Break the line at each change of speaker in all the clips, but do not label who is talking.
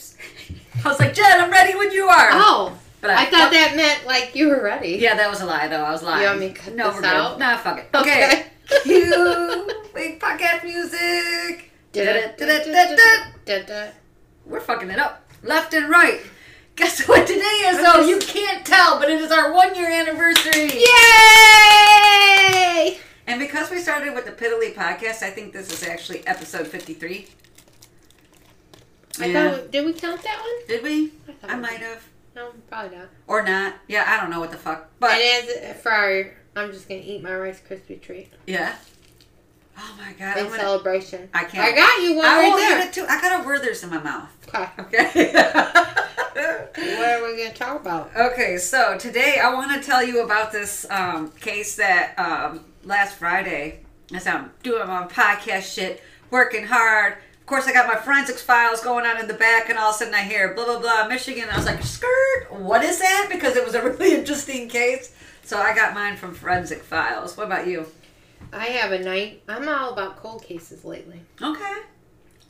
oops. I was like, Jen, I'm ready when you are.
Oh,
But
I thought that meant like you were ready.
Yeah, that was a lie, though. I was lying.
You want me cut
no,
this
we're good. Nah, fuck it. Okay. Cue big podcast music. We're fucking it up left and right. Guess what today is, though? You can't tell, but it is our one year anniversary.
Yay!
And because we started with the Piddly podcast, I think this is actually episode 53.
I
Yeah.
thought, did we count that one?
Did we?
thought
I
we
might
did.
have.
No, probably not.
Or not. Yeah, I don't know what the fuck. But,
and as for our, I'm just gonna eat my Rice Krispie treat
yeah. Oh my god.
in
gonna,
celebration.
I can't.
I got you one
I
right there.
it too. I got a Werther's in my mouth.
Okay.
Okay.
What are we gonna talk about?
okay, so today I want to tell you about this um, case that um, last Friday, as I'm doing my podcast shit, working hard. Of course, I got my forensics files going on in the back, and all of a sudden I hear blah blah blah Michigan. I was like, skirt, what is that? Because it was a really interesting case. So I got mine from forensic files. What about you?
I have a night. I'm all about cold cases lately.
Okay.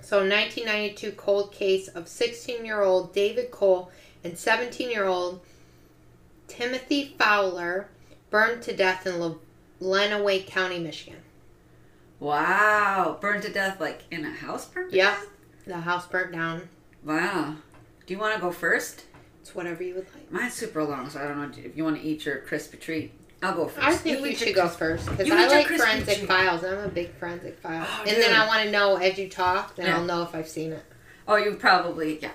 So, 1992 cold case of 16 year old David Cole and 17 year old Timothy Fowler burned to death in Le- Lenawee County, Michigan.
Wow, burned to death like in a house burned. to
Yeah.
death?
The house burnt down.
Wow. Do you want to go first?
It's whatever you would like.
Mine's super long, so I don't know if you want to eat your crispy treat. I'll go first.
I think you, should go first because I like forensic
treat.
files. I'm a big forensic file.
Oh,
and then. I want to know as you talk, then
Yeah.
I'll know if I've seen it.
Oh, you probably yeah.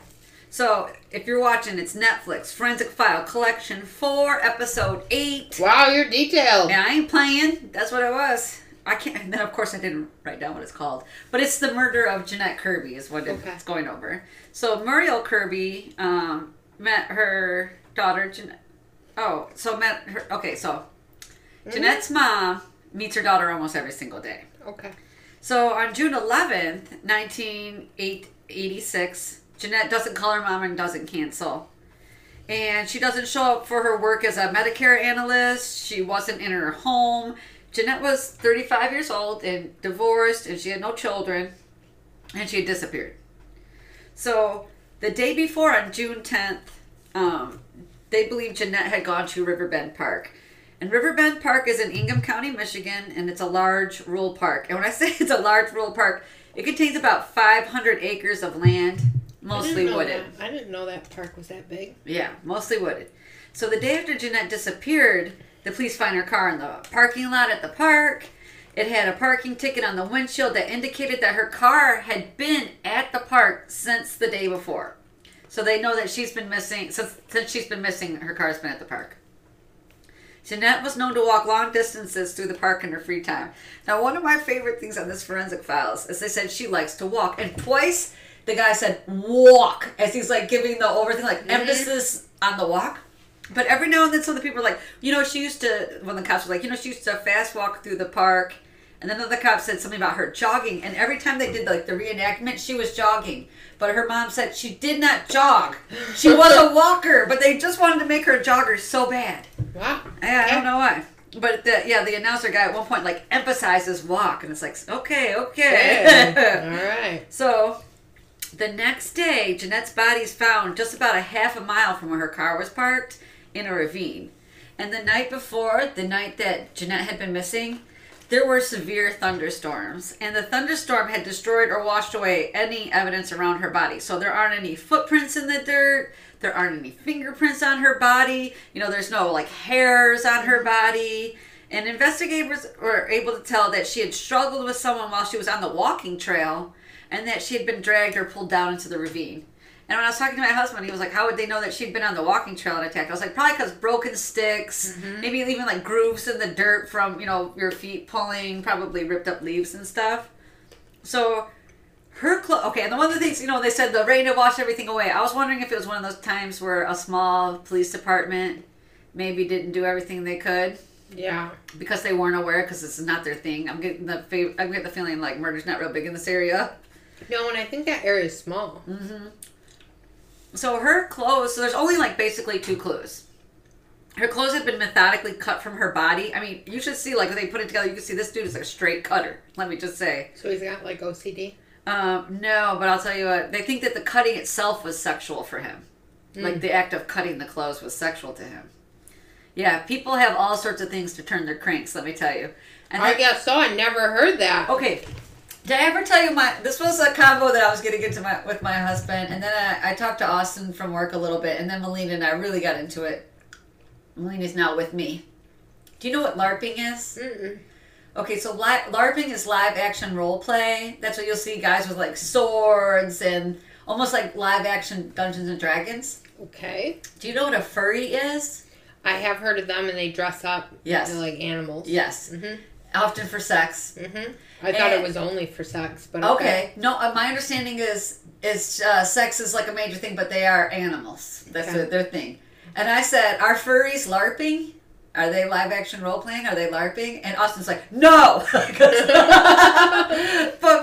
So if you're watching, it's Netflix Forensic File Collection Four, Episode Eight.
Wow, you're detailed.
Yeah, I ain't playing. That's what it was. I can't. And then of course I didn't write down what it's called, but it's the murder of Jeanette Kirby is what
Okay.
it's going over. So Muriel Kirby um, met her daughter Jeanette. Oh, so met her. Okay, so Jeanette's mom meets her daughter almost every single day.
Okay.
So on June 11th, 1986, Jeanette doesn't call her mom and doesn't cancel. And she doesn't show up for her work as a Medicare analyst. She wasn't in her home. Jeanette was 35 years old and divorced, and she had no children, and she had disappeared. So the day before, on June 10th, um, they believe Jeanette had gone to Riverbend Park. And Riverbend Park is in Ingham County, Michigan, and it's a large rural park. And when I say it's a large rural park, it contains about 500 acres of land,
I
mostly
know
wooded.
that. I didn't know that park was that big.
Yeah, mostly wooded. So the day after Jeanette disappeared, the police find her car in the parking lot at the park. It had a parking ticket on the windshield that indicated that her car had been at the park since the day before. So they know that she's been missing since since she's been missing, her car's been at the park. Jeanette was known to walk long distances through the park in her free time. Now, one of my favorite things on this forensic files is they said she likes to walk, and twice the guy said walk as he's like giving the over thing, like mm-hmm. emphasis on the walk. But every now and then, some of the people are like, you know, she used to. When the cops were like, you know, she used to fast walk through the park, and then the cops said something about her jogging, and every time they did like the reenactment, she was jogging. But her mom said she did not jog. She was a walker, but they just wanted to make her a jogger so bad.
Wow.
Yeah, I don't know why. But the, yeah, the announcer guy at one point like emphasizes walk, and it's like, okay, okay.
All right.
so the next day, Jeanette's body is found just about a half a mile from where her car was parked in a ravine. And the night before, the night that Jeanette had been missing, there were severe thunderstorms, and the thunderstorm had destroyed or washed away any evidence around her body. So there aren't any footprints in the dirt. There aren't any fingerprints on her body. You know, there's no like hairs on her body. And investigators were able to tell that she had struggled with someone while she was on the walking trail and that she had been dragged or pulled down into the ravine. And when I was talking to my husband, he was like, How would they know that she'd been on the walking trail and attacked? I was like, Probably because broken sticks, mm-hmm. maybe even like grooves in the dirt from, you know, your feet pulling, probably ripped up leaves and stuff. So her clothes, okay, and the one of the things, you know, they said the rain had washed everything away. I was wondering if it was one of those times where a small police department maybe didn't do everything they could
Yeah.
because they weren't aware because this is not their thing. I'm getting the fav- I'm getting the feeling like murder's not real big in this area.
No, and I think that area is small. Mm-hmm.
So her clothes, so there's only like basically two clues. Her clothes have been methodically cut from her body. I mean, you should see like when they put it together, you can see this dude is like a straight cutter. Let me just say.
So he's got like OCD.
Um, no, but I'll tell you what. They think that the cutting itself was sexual for him. Like the act of cutting the clothes was sexual to him. Yeah, people have all sorts of things to turn their cranks. Let me tell you. And
I guess so. I never heard that.
Okay. Did I ever tell you my? This was a combo that I was getting into my with my husband, and then I, I talked to Austin from work a little bit, and then Melina and I really got into it. Melina's now with me. Do you know what LARPing is?
Mm-mm.
Okay, so li- LARPing is live action role play. That's what you'll see guys with like swords and almost like live action Dungeons and Dragons.
Okay.
Do you know what a furry is?
I have heard of them, and they dress up.
Yes.
They're like animals.
Yes,
Mhm.
Often for sex.
Mhm. I thought it was only for sex, but
Okay. No, uh, my understanding is is uh, sex is like a major thing, but they are animals. That's
Okay.
their, their thing. And I said, "Are furries LARPing? Are they live action role playing? Are they LARPing?" And Austin's like, "No." but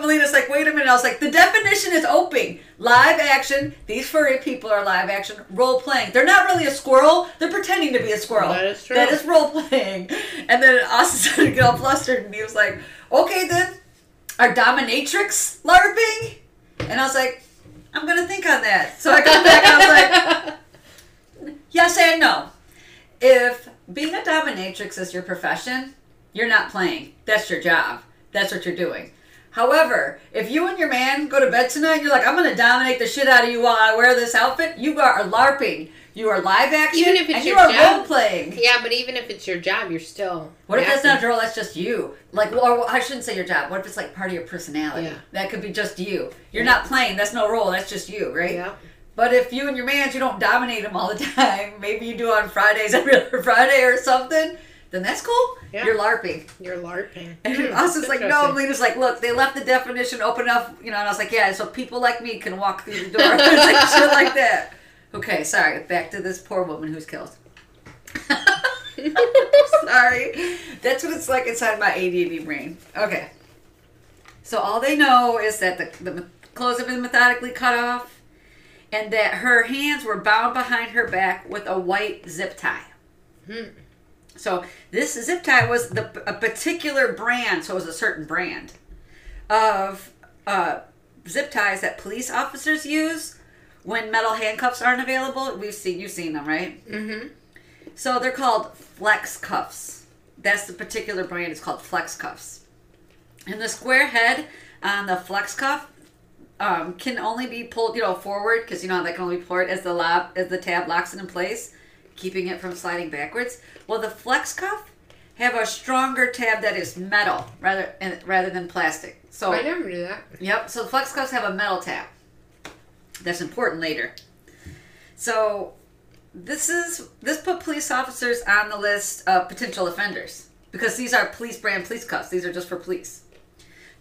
Melina's like, "Wait a minute." I was like, "The definition is open. Live action. These furry people are live action role playing. They're not really a squirrel. They're pretending to be a squirrel.
That is true.
That is role playing." And then Austin started to get all flustered, and he was like, "Okay, then." are dominatrix LARPing? And I was like, I'm gonna think on that. So I got back and I was like, yes and no. If being a dominatrix is your profession, you're not playing. That's your job. That's what you're doing. However, if you and your man go to bed tonight, you're like, I'm gonna dominate the shit out of you while I wear this outfit. You are LARPing. You are live action,
Even if it's
and you
your
are
job.
role playing.
yeah, but even if it's your job, you're still.
What if that's not a role? That's just you. Like, or I shouldn't say your job. What if it's like part of your personality?
Yeah.
That could be just you. You're not playing. That's no role. That's just you, right?
Yeah.
But if you and your man, you don't dominate them all the time. Maybe you do on Fridays every other Friday or something. Then that's cool.
Yeah.
You're LARPing.
You're LARPing.
And
Hmm,
I was like, no.
interesting.
Lena's like, look, they left the definition open enough, you know. And I was like, yeah, so people like me can walk through the door. like shit like that. Okay, sorry. Back to this poor woman who's killed. Sorry. That's what it's like inside my ADD brain. Okay. So all they know is that the, the clothes have been methodically cut off and that her hands were bound behind her back with a white zip tie.
Hmm.
So this zip tie was the a particular brand, so it was a certain brand of uh, zip ties that police officers use when metal handcuffs aren't available. We've seen you've seen them, right?
Mm-hmm.
So they're called flex cuffs. That's the particular brand. It's called flex cuffs. And the square head on the flex cuff um, can only be pulled, you know, forward because you know that can only be pulled as the lob as the tab locks it in place, keeping it from sliding backwards. Well, the flex cuff have a stronger tab that is metal rather rather than plastic. So
I never knew that.
Yep. So the flex cuffs have a metal tab. That's important later. So this is this put police officers on the list of potential offenders because these are police brand police cuffs. These are just for police.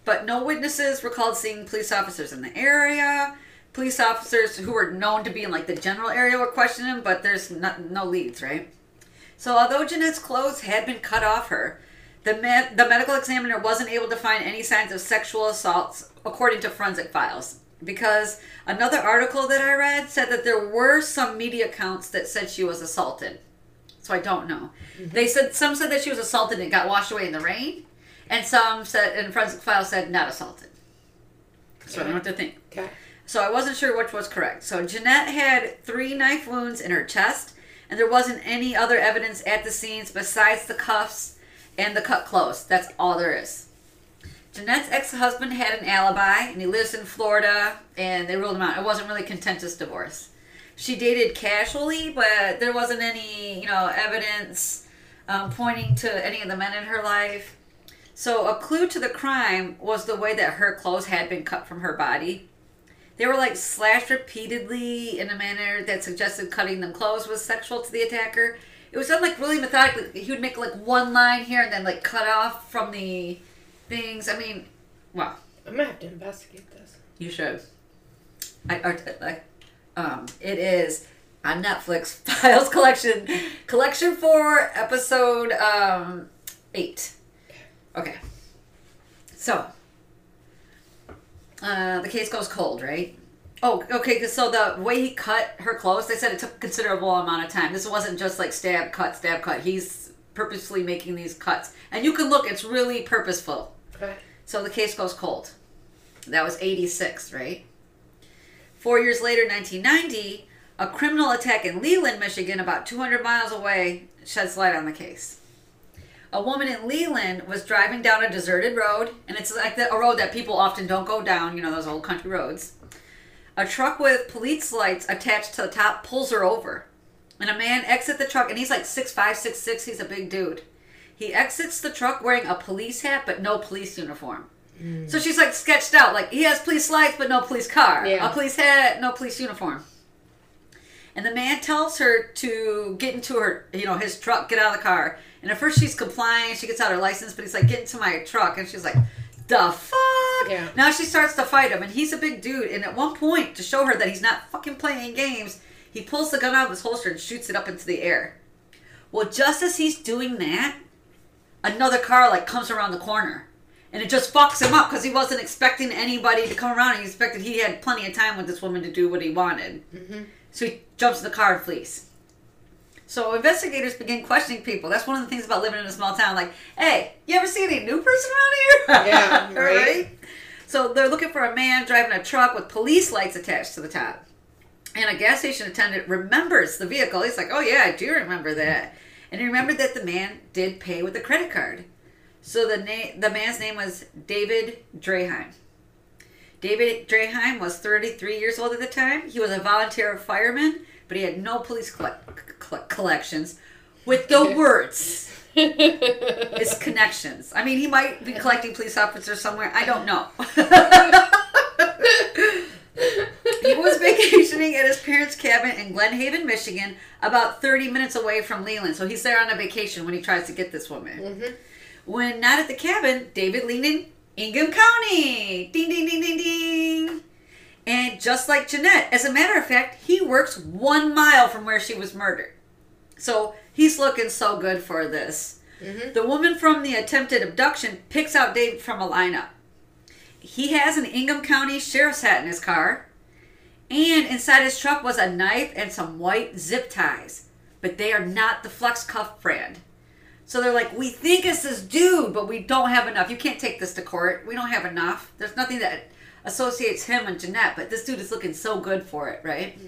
But no witnesses recalled seeing police officers in the area. Police officers who were known to be in like the general area were questioning, but there's no, no leads, right? So although Jeanette's clothes had been cut off her, the med- the medical examiner wasn't able to find any signs of sexual assaults according to forensic files. Because another article that I read said that there were some media accounts that said she was assaulted. So I don't know. Mm-hmm. They said some said that she was assaulted and got washed away in the rain, and some said and forensic file said not assaulted. So I don't know what to think.
Okay.
So I wasn't sure which was correct. So Jeanette had three knife wounds in her chest, and there wasn't any other evidence at the scenes besides the cuffs and the cut clothes. That's all there is. Jeanette's ex-husband had an alibi, and he lives in Florida, and they ruled him out. It wasn't really contentious divorce. She dated casually, but there wasn't any, you know, evidence um, pointing to any of the men in her life. So a clue to the crime was the way that her clothes had been cut from her body. They were like slashed repeatedly in a manner that suggested cutting them clothes was sexual to the attacker. It was done like really methodically. He would make like one line here and then like cut off from the things. I mean, wow,
I'm gonna have to investigate this.
you should. I, I like, um, it is on Netflix. Files collection, collection four, episode um eight. Okay. So, uh, the case goes cold, right? Oh, okay. So the way he cut her clothes, they said it took a considerable amount of time. This wasn't just like stab, cut, stab, cut. He's purposely making these cuts, and you can look; it's really purposeful.
Okay.
So the case goes cold. That was 86, right? Four years later, 1990, a criminal attack in Leland, Michigan, about 200 miles away, sheds light on the case. A woman in Leland was driving down a deserted road, and it's like the, a road that people often don't go down, you know, those old country roads. A truck with police lights attached to the top pulls her over. And a man exits the truck, and he's like six five, six six. He's a big dude. He exits the truck wearing a police hat, but no police uniform. Hmm. So she's like sketched out, like he has police lights, but no police car.
Yeah.
A police hat, no police uniform. And the man tells her to get into her, you know, his truck, get out of the car. And at first she's complying, she gets out her license, but he's like, get into my truck. And she's like, the fuck?
Yeah.
Now she starts to fight him, and he's a big dude. And at one point, to show her that he's not fucking playing games, he pulls the gun out of his holster and shoots it up into the air. Well, just as he's doing that, another car like comes around the corner. And it just fucks him up because he wasn't expecting anybody to come around. He expected he had plenty of time with this woman to do what he wanted. Mm-hmm. So he jumps in the car and flees. So investigators begin questioning people. That's one of the things about living in a small town. Like, hey, you ever see any new person around here?
Yeah, right.
So they're looking for a man driving a truck with police lights attached to the top. And a gas station attendant remembers the vehicle. He's like, oh, yeah, I do remember that. And he remembered that the man did pay with a credit card. So the na- the man's name was David Draheim. David Draheim was 33 years old at the time. He was a volunteer fireman, but he had no police colle- coll- collections. With the words, his connections. I mean, he might be collecting police officers somewhere. I don't know. he was vacationing at his parents' cabin in Glen Haven, Michigan, about 30 minutes away from Leland. So he's there on a vacation when he tries to get this woman. Mm-hmm. When not at the cabin, David leaned in Ingham County. Ding, ding, ding, ding, ding. And just like Jeanette, as a matter of fact, he works one mile from where she was murdered. So he's looking so good for this. Mm-hmm. The woman from the attempted abduction picks out Dave from a lineup. He has an Ingham County sheriff's hat in his car, and inside his truck was a knife and some white zip ties, but they are not the Flex Cuff brand. So they're like, we think it's this dude, but we don't have enough. You can't take this to court. We don't have enough. There's nothing that associates him and Jeanette, but this dude is looking so good for it, right?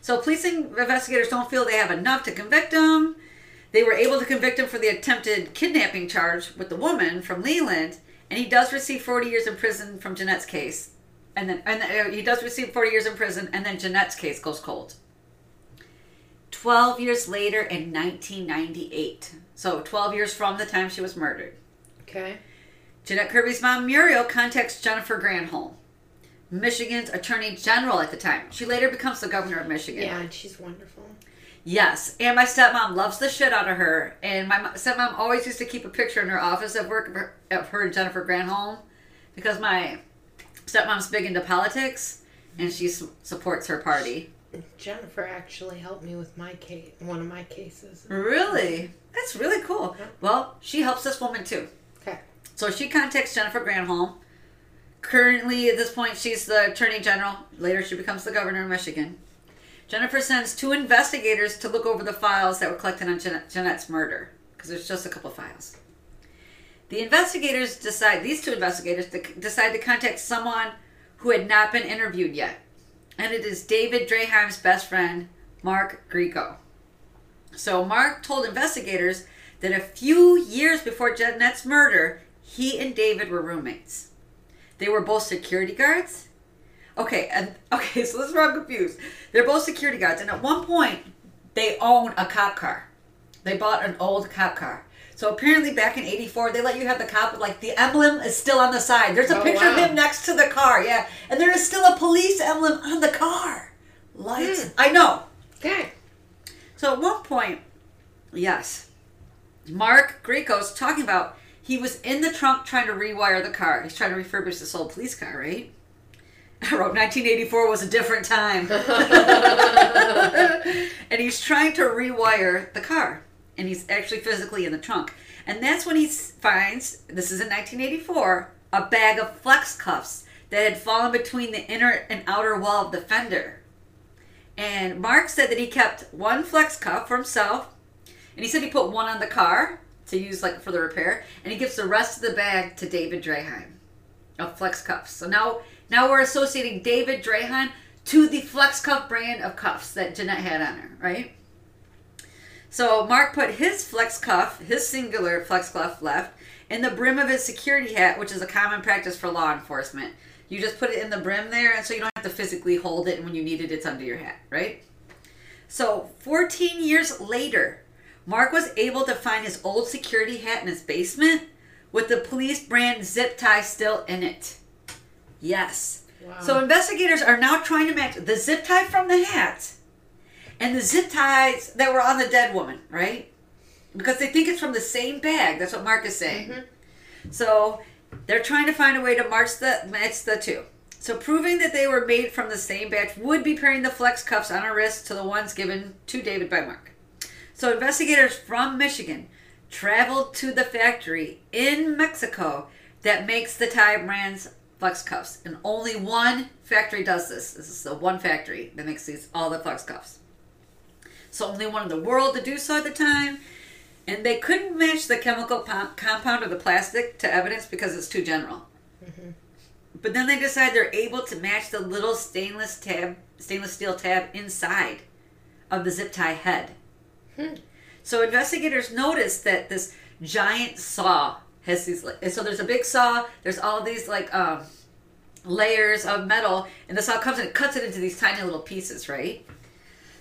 So policing investigators don't feel they have enough to convict him. They were able to convict him for the attempted kidnapping charge with the woman from Leland, and he does receive 40 years in prison from Jeanette's case. And then and uh, he does receive 40 years in prison, and then Jeanette's case goes cold. 12 years later in 1998. So 12 years from the time she was murdered.
Okay.
Jeanette Kirby's mom, Muriel, contacts Jennifer Granholm, Michigan's Attorney General at the time. She later becomes the governor of Michigan.
Yeah, and she's wonderful.
Yes, and my stepmom loves the shit out of her. And my stepmom always used to keep a picture in her office at work of her, of her and Jennifer Granholm because my stepmom's big into politics and she supports her party.
Jennifer actually helped me with my case, one of my cases.
Really? That's really cool. Well, she helps this woman too.
Okay.
So she contacts Jennifer Granholm. Currently, at this point, she's the Attorney General. Later, she becomes the Governor of Michigan. Jennifer sends two investigators to look over the files that were collected on Jeanette, Jeanette's murder, because there's just a couple files. The investigators decide, these two investigators decide to contact someone who had not been interviewed yet. And it is David Draheim's best friend, Mark Grieco. So Mark told investigators that a few years before Jeanette's murder, he and David were roommates. They were both security guards. Okay, and okay, so this is where I'm confused. They're both security guards, and at one point, they own a cop car. They bought an old cop car. So apparently, back in '84, they let you have the cop. Like the emblem is still on the side. There's a
Oh,
picture of him next to the car. Yeah, and there is still a police emblem on the car. Lights.
Hmm.
I know.
Okay.
So at one point, yes, Mark Greco's talking about he was in the trunk trying to rewire the car. He's trying to refurbish this old police car, right? I wrote 1984 was a different time. and he's trying to rewire the car. And he's actually physically in the trunk. And that's when he finds, this is in 1984, a bag of flex cuffs that had fallen between the inner and outer wall of the fender. And Mark said that he kept one flex cuff for himself, and he said he put one on the car to use like for the repair, and he gives the rest of the bag to David Draheim. of flex cuffs. So now now we're associating David Draheim to the flex cuff brand of cuffs that Jeanette had on her, right? So Mark put his flex cuff, his singular flex cuff left, in the brim of his security hat, which is a common practice for law enforcement. You just put it in the brim there, and so you don't have to physically hold it, and when you need it, it's under your hat, right? So 14 years later, Mark was able to find his old security hat in his basement with the police brand zip tie still in it. Yes.
Wow.
So investigators are now trying to match the zip tie from the hat and the zip ties that were on the dead woman, right? Because they think it's from the same bag. That's what Mark is saying. Mm-hmm. So they're trying to find a way to match the match the two. So proving that they were made from the same batch would be pairing the flex cuffs on her wrist to the ones given to David by Mark. So investigators from Michigan traveled to the factory in Mexico that makes the tie brands flex cuffs, and only one factory does this. This is the one factory that makes these all the flex cuffs. So only one in the world to do so at the time, and they couldn't match the chemical po- compound of the plastic to evidence because it's too general. But then they decide they're able to match the little stainless tab, stainless steel tab inside of the zip tie head. So investigators noticed that this giant saw has these. like- So there's a big saw. There's all these like um, layers of metal, and the saw comes and it cuts it into these tiny little pieces, right?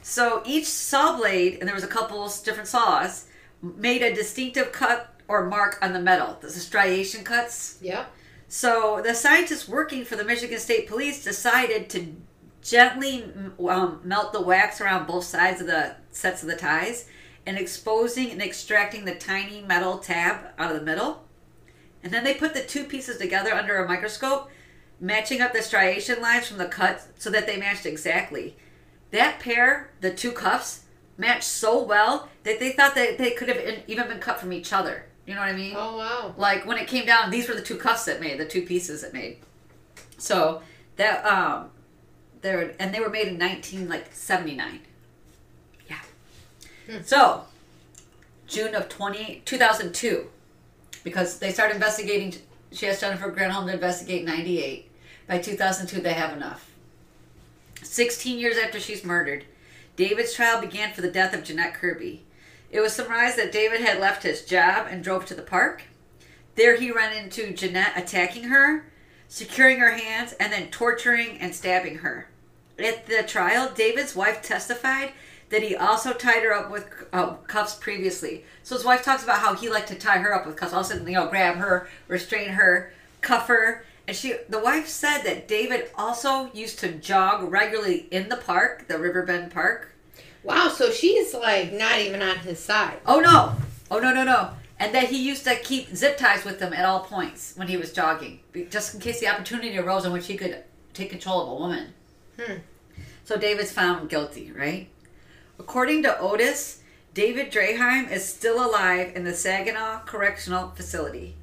So each saw blade, and there was a couple different saws, made a distinctive cut or mark on the metal. The striation cuts.
Yeah.
So the scientists working for the Michigan State Police decided to gently um, melt the wax around both sides of the sets of the ties and exposing and extracting the tiny metal tab out of the middle. And then they put the two pieces together under a microscope, matching up the striation lines from the cut so that they matched exactly. That pair, the two cuffs, matched so well that they thought that they could have even been cut from each other. You know what I mean?
Oh wow.
like when it came down these were the two cuffs that made the two pieces it made so that um they're and they were made in 19 like 79 yeah so june of 20 2002 because they started investigating she asked jennifer granholm to investigate 98 by 2002 they have enough 16 years after she's murdered david's trial began for the death of jeanette kirby it was surmised that david had left his job and drove to the park there he ran into Jeanette attacking her, securing her hands, and then torturing and stabbing her. At the trial, David's wife testified that he also tied her up with uh, cuffs previously. So his wife talks about how he liked to tie her up with cuffs. Also, you know, grab her, restrain her, cuff her. And she, the wife said that David also used to jog regularly in the park, the Riverbend Park.
Wow. So she's like not even on his side.
Oh no! Oh no no no! And that he used to keep zip ties with him at all points when he was jogging, just in case the opportunity arose in which he could take control of a woman.
Hmm.
So David's found guilty, right? According to Otis, David Draheim is still alive in the Saginaw Correctional Facility.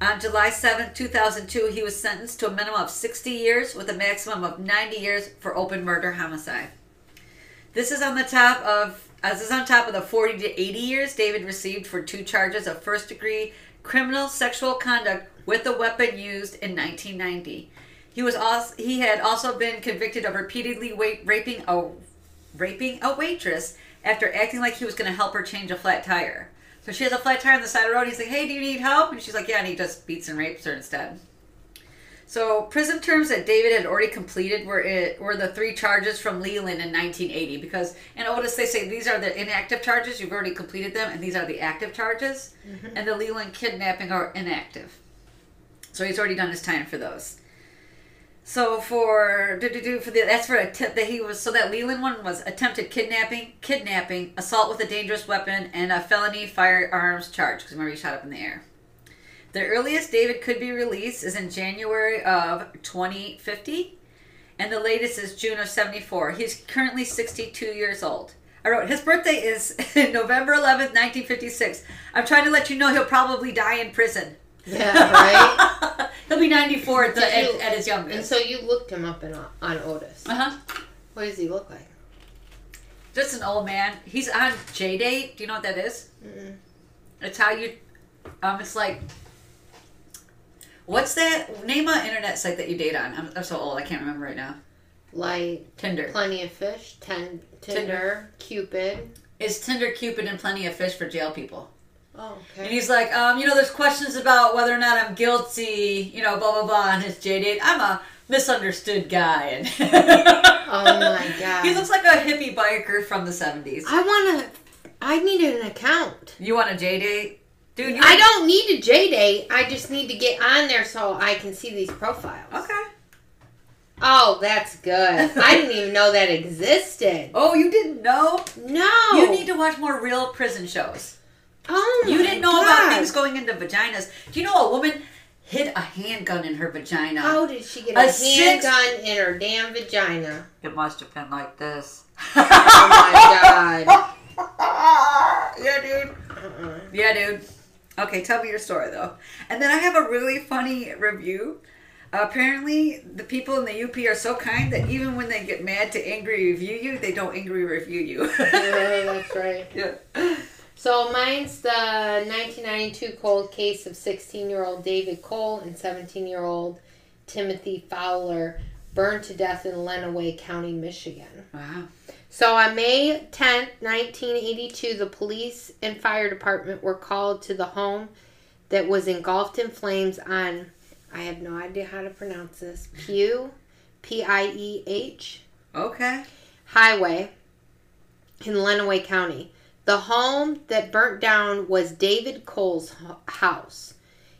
On July 7, 2002, he was sentenced to a minimum of 60 years with a maximum of 90 years for open murder homicide. This is on the top of as is on top of the 40 to 80 years David received for two charges of first degree criminal sexual conduct with a weapon used in 1990. He was also he had also been convicted of repeatedly wa- raping a raping a waitress after acting like he was going to help her change a flat tire. So she has a flat tire on the side of the road. He's like, "Hey, do you need help?" And she's like, "Yeah." And he just beats and rapes her instead. So prison terms that David had already completed were it were the three charges from Leland in 1980 because in Otis they say these are the inactive charges you've already completed them and these are the active charges mm-hmm. and the Leland kidnapping are inactive. So he's already done his time for those. So for do do do for the that's for a tip that he was so that Leland one was attempted kidnapping, kidnapping, assault with a dangerous weapon, and a felony firearms charge because remember he shot up in the air. The earliest David could be released is in January of 2050, and the latest is June of 74. He's currently 62 years old. I wrote his birthday is November 11th, 1956. I'm trying to let you know he'll probably die in prison.
Yeah. Right.
he'll be 94 at, the,
you-
at, his
and so you looked him up in, on Otis.
Uh huh.
What does he look like?
Just an old man. He's on J Date. Do you know what that is? It's how you. Um, it's like What's that? Name an internet site that you date on. I'm, I'm so old. I can't remember right now.
Like
Tinder.
Plenty of Fish, ten, Tinder, Cupid.
Is Tinder Cupid and Plenty of Fish for jail people?
Oh,
And he's like, um, you know, there's questions about whether or not I'm guilty, you know, blah blah blah. On his J date, I'm a misunderstood guy, and
Oh my god.
he looks like a hippie biker from the '70s.
I want to. I need an account.
You want a J date, dude? You
I don't need a J date. I just need to get on there so I can see these profiles.
Okay.
Oh, that's good. I didn't even know that existed.
Oh, you didn't know?
No.
You need to watch more real prison shows.
Oh my
You didn't know about things going into vaginas. Do you know a woman hid a handgun in her vagina?
How did she get
A
a,
six-
handgun in her damn vagina?
It must have been like this.
Oh my god.
yeah, dude.
Uh-uh.
Yeah, dude. Okay, tell me your story though. And then I have a really funny review. apparently, the people in the UP are so kind that even when they get mad to angry review you, they don't angry review you.
Yeah, that's right.
yeah.
So mine's the 1992 cold case of 16 year old David Cole and 17 year old Timothy Fowler burned to death in Lenawee County, Michigan.
Wow.
So on May 10th, 1982, the police and fire department were called to the home that was engulfed in flames on, I have no idea how to pronounce this, Pew, P I E H,
Okay.
Highway in Lenawee County. The home that burnt down was David Cole's house.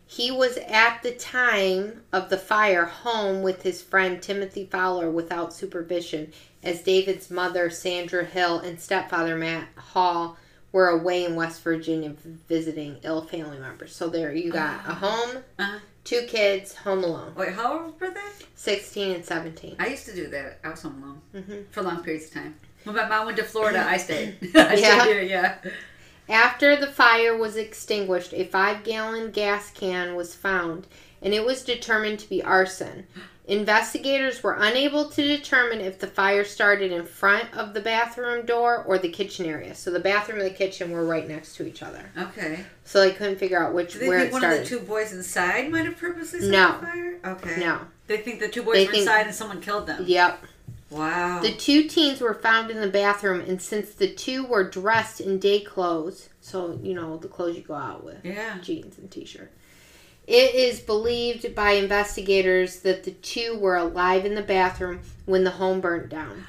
He was at the time of the fire home with his friend Timothy Fowler without supervision, as David's mother Sandra Hill and stepfather Matt Hall were away in West Virginia visiting ill family members. So there you got a home,
Uh-huh.
two kids, home alone,
Wait, how old were they?
16 and 17.
I used to do that. I was home alone
hmm
for long periods of time. When my mom went to Florida, I stayed. I
Yeah.
stayed here, yeah.
After the fire was extinguished, a five gallon gas can was found and it was determined to be arson. Investigators were unable to determine if the fire started in front of the bathroom door or the kitchen area. So the bathroom and the kitchen were right next to each other.
Okay.
So they couldn't figure out which
Do they
where
think
it
one
started.
of the two boys inside might have purposely set
No.
the fire? Okay.
no.
They think the two boys
They
were
think-
inside and someone killed them.
Yep.
Wow.
The two teens were found in the bathroom and since the two were dressed in day clothes, so you know the clothes you go out with.
yeah.
jeans and t-shirt. It is believed by investigators that the two were alive in the bathroom when the home burnt down.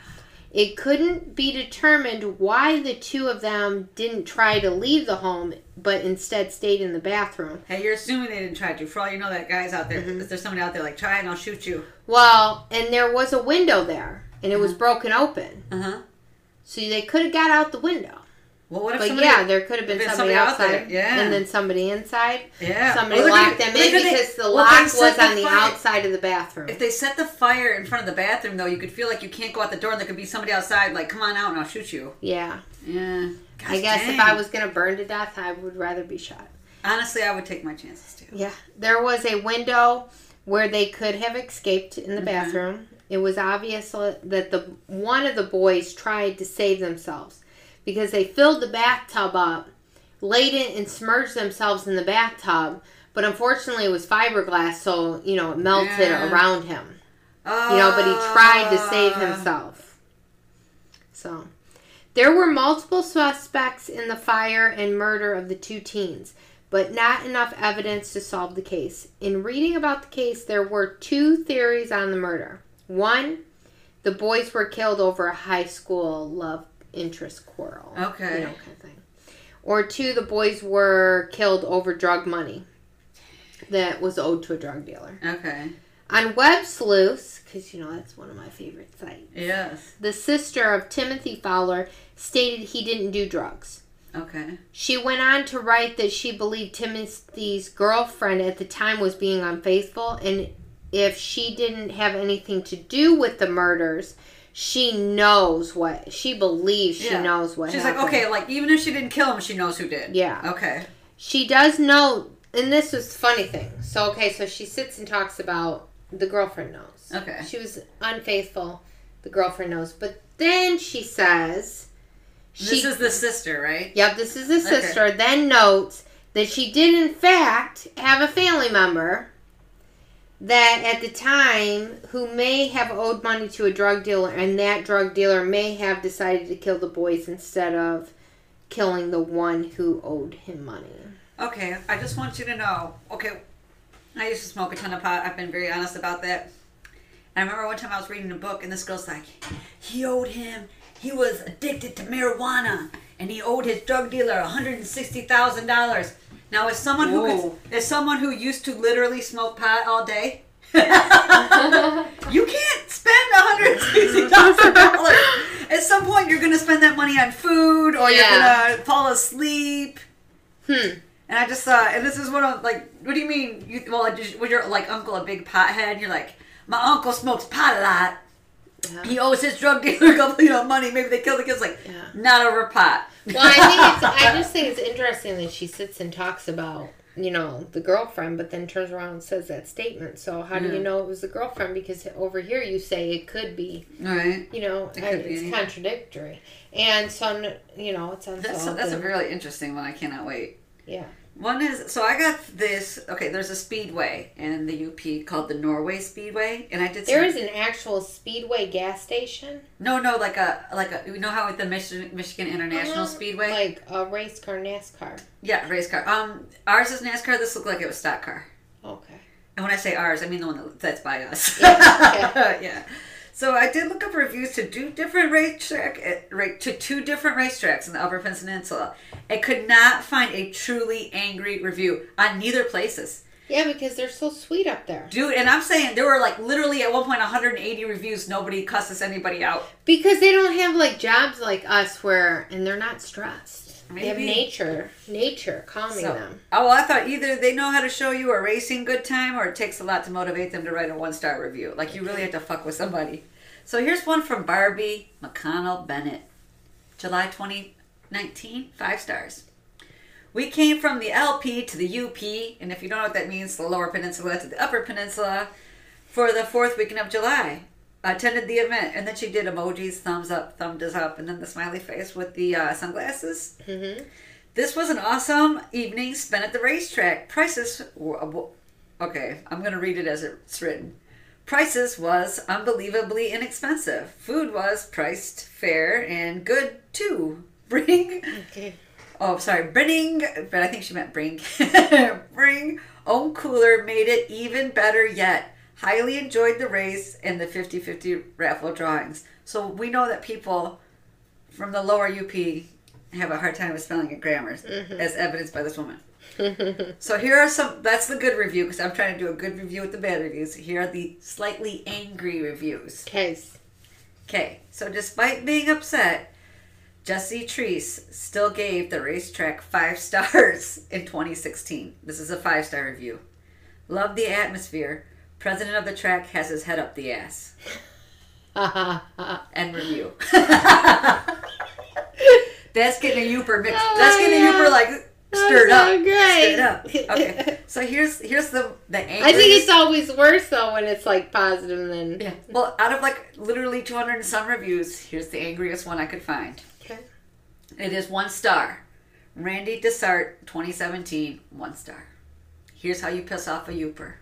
It couldn't be determined why the two of them didn't try to leave the home but instead stayed in the bathroom.
Hey, you're assuming they didn't try to. For all you know, that guy's out there.
Mhm.
Is there somebody out there like, try and I'll shoot you?
Well, and there was a window there and it was
Uh-huh.
broken open.
Uh huh.
So they could have got out the window.
Well, what if
But
somebody?
yeah, there could have been
been
somebody,
somebody out
outside
yeah.
and then somebody inside.
yeah.
Somebody
Well,
locked them in
they
because the
well,
lock
they
was
set
on the
fire-
outside of the bathroom.
If they set the fire in front of the bathroom, though, you could feel like you can't go out the door, and there could be somebody outside, like, "Come on out, and I'll shoot you."
Yeah.
Yeah. Gosh,
I guess if. I was going to burn to death, I would rather be shot.
honestly, I would take my chances too.
Yeah. There was a window where they could have escaped in the
Mhm.
bathroom. It was obvious that the one of the boys tried to save themselves because they filled the bathtub up, laid it and submerged themselves in the bathtub. But unfortunately, it was fiberglass, so you know it melted
Yeah.
around him.
Oh.
you know, but he tried to save ah. himself. So, there were multiple suspects in the fire and murder of the two teens, but not enough evidence to solve the case. In reading about the case, there were two theories on the murder. One, the boys were killed over a high school love interest quarrel.
Okay.
You know, kind of thing. Or two, the boys were killed over drug money that was owed to a drug dealer.
Okay.
On Web Sleuths, because you know that's one of my favorite sites,
Yes.
the sister of Timothy Fowler stated he didn't do drugs.
Okay.
She went on to write that she believed Timothy's girlfriend at the time was being unfaithful, and if she didn't have anything to do with the murders, she knows what she believes she
Yeah.
knows what
She's
happened.
like, okay, like even if she didn't kill him, she knows who did.
Yeah.
Okay.
She does know, and this was funny thing. So, okay, so she sits and talks about the girlfriend knows.
Okay.
She was unfaithful. The girlfriend knows. But then she says, she,
this is the sister, right?
Yep, this is the sister. Then notes that she did, in fact, have a family member that at the time who may have owed money to a drug dealer and that drug dealer may have decided to kill the boys instead of killing the one who owed him money.
Okay, I just want you to know. Okay, I used to smoke a ton of pot. I've been very honest about that. And I remember one time I was reading a book and this girl's like, he owed him, he was addicted to marijuana and he owed his drug dealer $160,000. Now, as someone who could, as someone who used to literally smoke pot all day, you can't spend hundred sixty thousand dollars. At some point, you're going to spend that money on food, or
Yeah.
you're going to fall asleep.
Hmm.
And I just thought, and this is one of like, what do you mean? You well, was your like uncle a big pothead? You're like, my uncle smokes pot a lot.
Yeah.
He owes his drug dealer a couple, you know, money. Maybe they killed the kids. Like,
Yeah.
not over pot.
Well, I think it's. I just think it's interesting that she sits and talks about you know the girlfriend, but then turns around and says that statement. So how do you know it was the girlfriend? Because over here you say it could be.
right.
You know,
It
I-
be
it's contradictory, and so you know it's unsolved.
That's a, that's a really interesting one. I cannot wait.
yeah.
One is so I got this. Okay, there's a speedway in the UP called the Norway Speedway, and I did.
There
some-
is an actual Speedway gas station,
no, no, like a like a you know how at the Michigan Michigan International
Uh-huh.
Speedway.
like a race car, NASCAR.
yeah, race car. Um, ours is NASCAR. This looked like it was stock car.
Okay.
And when I say ours, I mean the one that- that's by us.
Yeah,
yeah. So I did look up reviews to do different racetrack, eh, to two different racetracks in the Upper Peninsula. I could not find a truly angry review on neither places,
Yeah, because they're so sweet up there.
dude. And I'm saying there were like literally at one point 180 reviews. Nobody cusses anybody out.
Because they don't have like jobs like us where, and they're not stressed. They have
Maybe.
nature, nature calming
So,
them.
oh, I thought either they know how to show you a racing good time, or it takes a lot to motivate them to write a one star review. Like you really have to fuck with somebody. So here's one from Barbie McConnell Bennett, July 2019, five stars. We came from the LP to the UP, and if you don't know what that means, the Lower Peninsula to the Upper Peninsula, for the fourth weekend of July. Attended the event, and then she did emojis, thumbs up, thumbs up, and then the smiley face with the uh, sunglasses.
hmm
This was an awesome evening spent at the racetrack. Prices were, okay, I'm going to read it as it's written. Prices was unbelievably inexpensive. Food was priced fair and good too. Bring,
Okay.
oh, sorry, bring, but I think she meant bring. bring own cooler made it even better yet. Highly enjoyed the race and the 50 50 raffle drawings. So we know that people from the lower UP have a hard time with spelling and grammar, mm-hmm. as evidenced by this woman. So here are some. That's the good review because I'm trying to do a good review with the bad reviews. Here are the slightly angry reviews.
Case.
Okay, so despite being upset, Jesse Treese still gave the racetrack five stars in 2016. This is a five star review. Love the atmosphere. President of the track has his head up the ass. End review. that's getting a Yooper mixed.
Oh
that's getting a
Yooper
like stirred
so
up.
great.
Stirred up. Okay, so here's here's the the angriest.
I think it's always worse though when it's like positive than.
yeah. Well, out of like literally 200 and some reviews, here's the angriest one I could find.
Okay.
It is one star. Randy Desart, 2017, one star. Here's how you piss off a Yooper.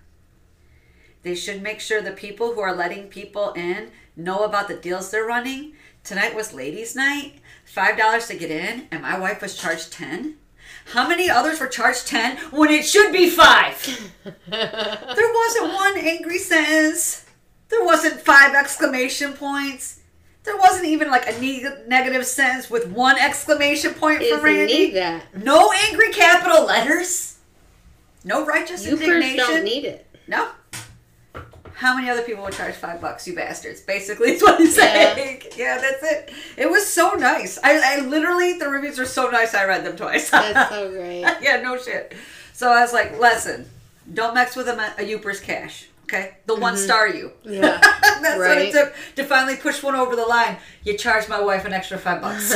They should make sure the people who are letting people in know about the deals they're running. Tonight was ladies' night. Five dollars to get in, and my wife was charged ten. How many others were charged ten when it should be five? There wasn't one angry sentence. There wasn't five exclamation points. There wasn't even like a neg- negative sentence with one exclamation point for
Doesn't
Randy.
need that.
No angry capital letters. No righteous
You
indignation.
don't need it.
no. How many other people would charge five bucks, you bastards? Basically, is what he's
Yeah.
saying. Yeah, that's it. It was so nice. I, I literally, the reviews were so nice, I read them twice.
That's so great.
yeah, no shit. So I was like, lesson, don't mess with a, a Yooper's cash. Okay, the one mm-hmm. star you.
Yeah.
That's what it took to finally push one over the line. You charge my wife an extra five bucks.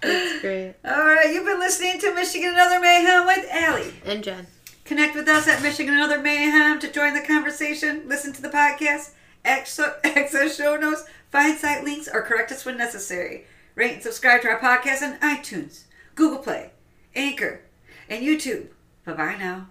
That's great.
All right, you've been listening to Michigan and Other Mayhem with Allie.
And Jen.
Connect with us at Michigan and Other Mayhem to join the conversation, listen to the podcast, access show notes, find site links, or correct us when necessary. Rate and subscribe to our podcast on iTunes, Google Play, Anchor, and YouTube. Bye bye now.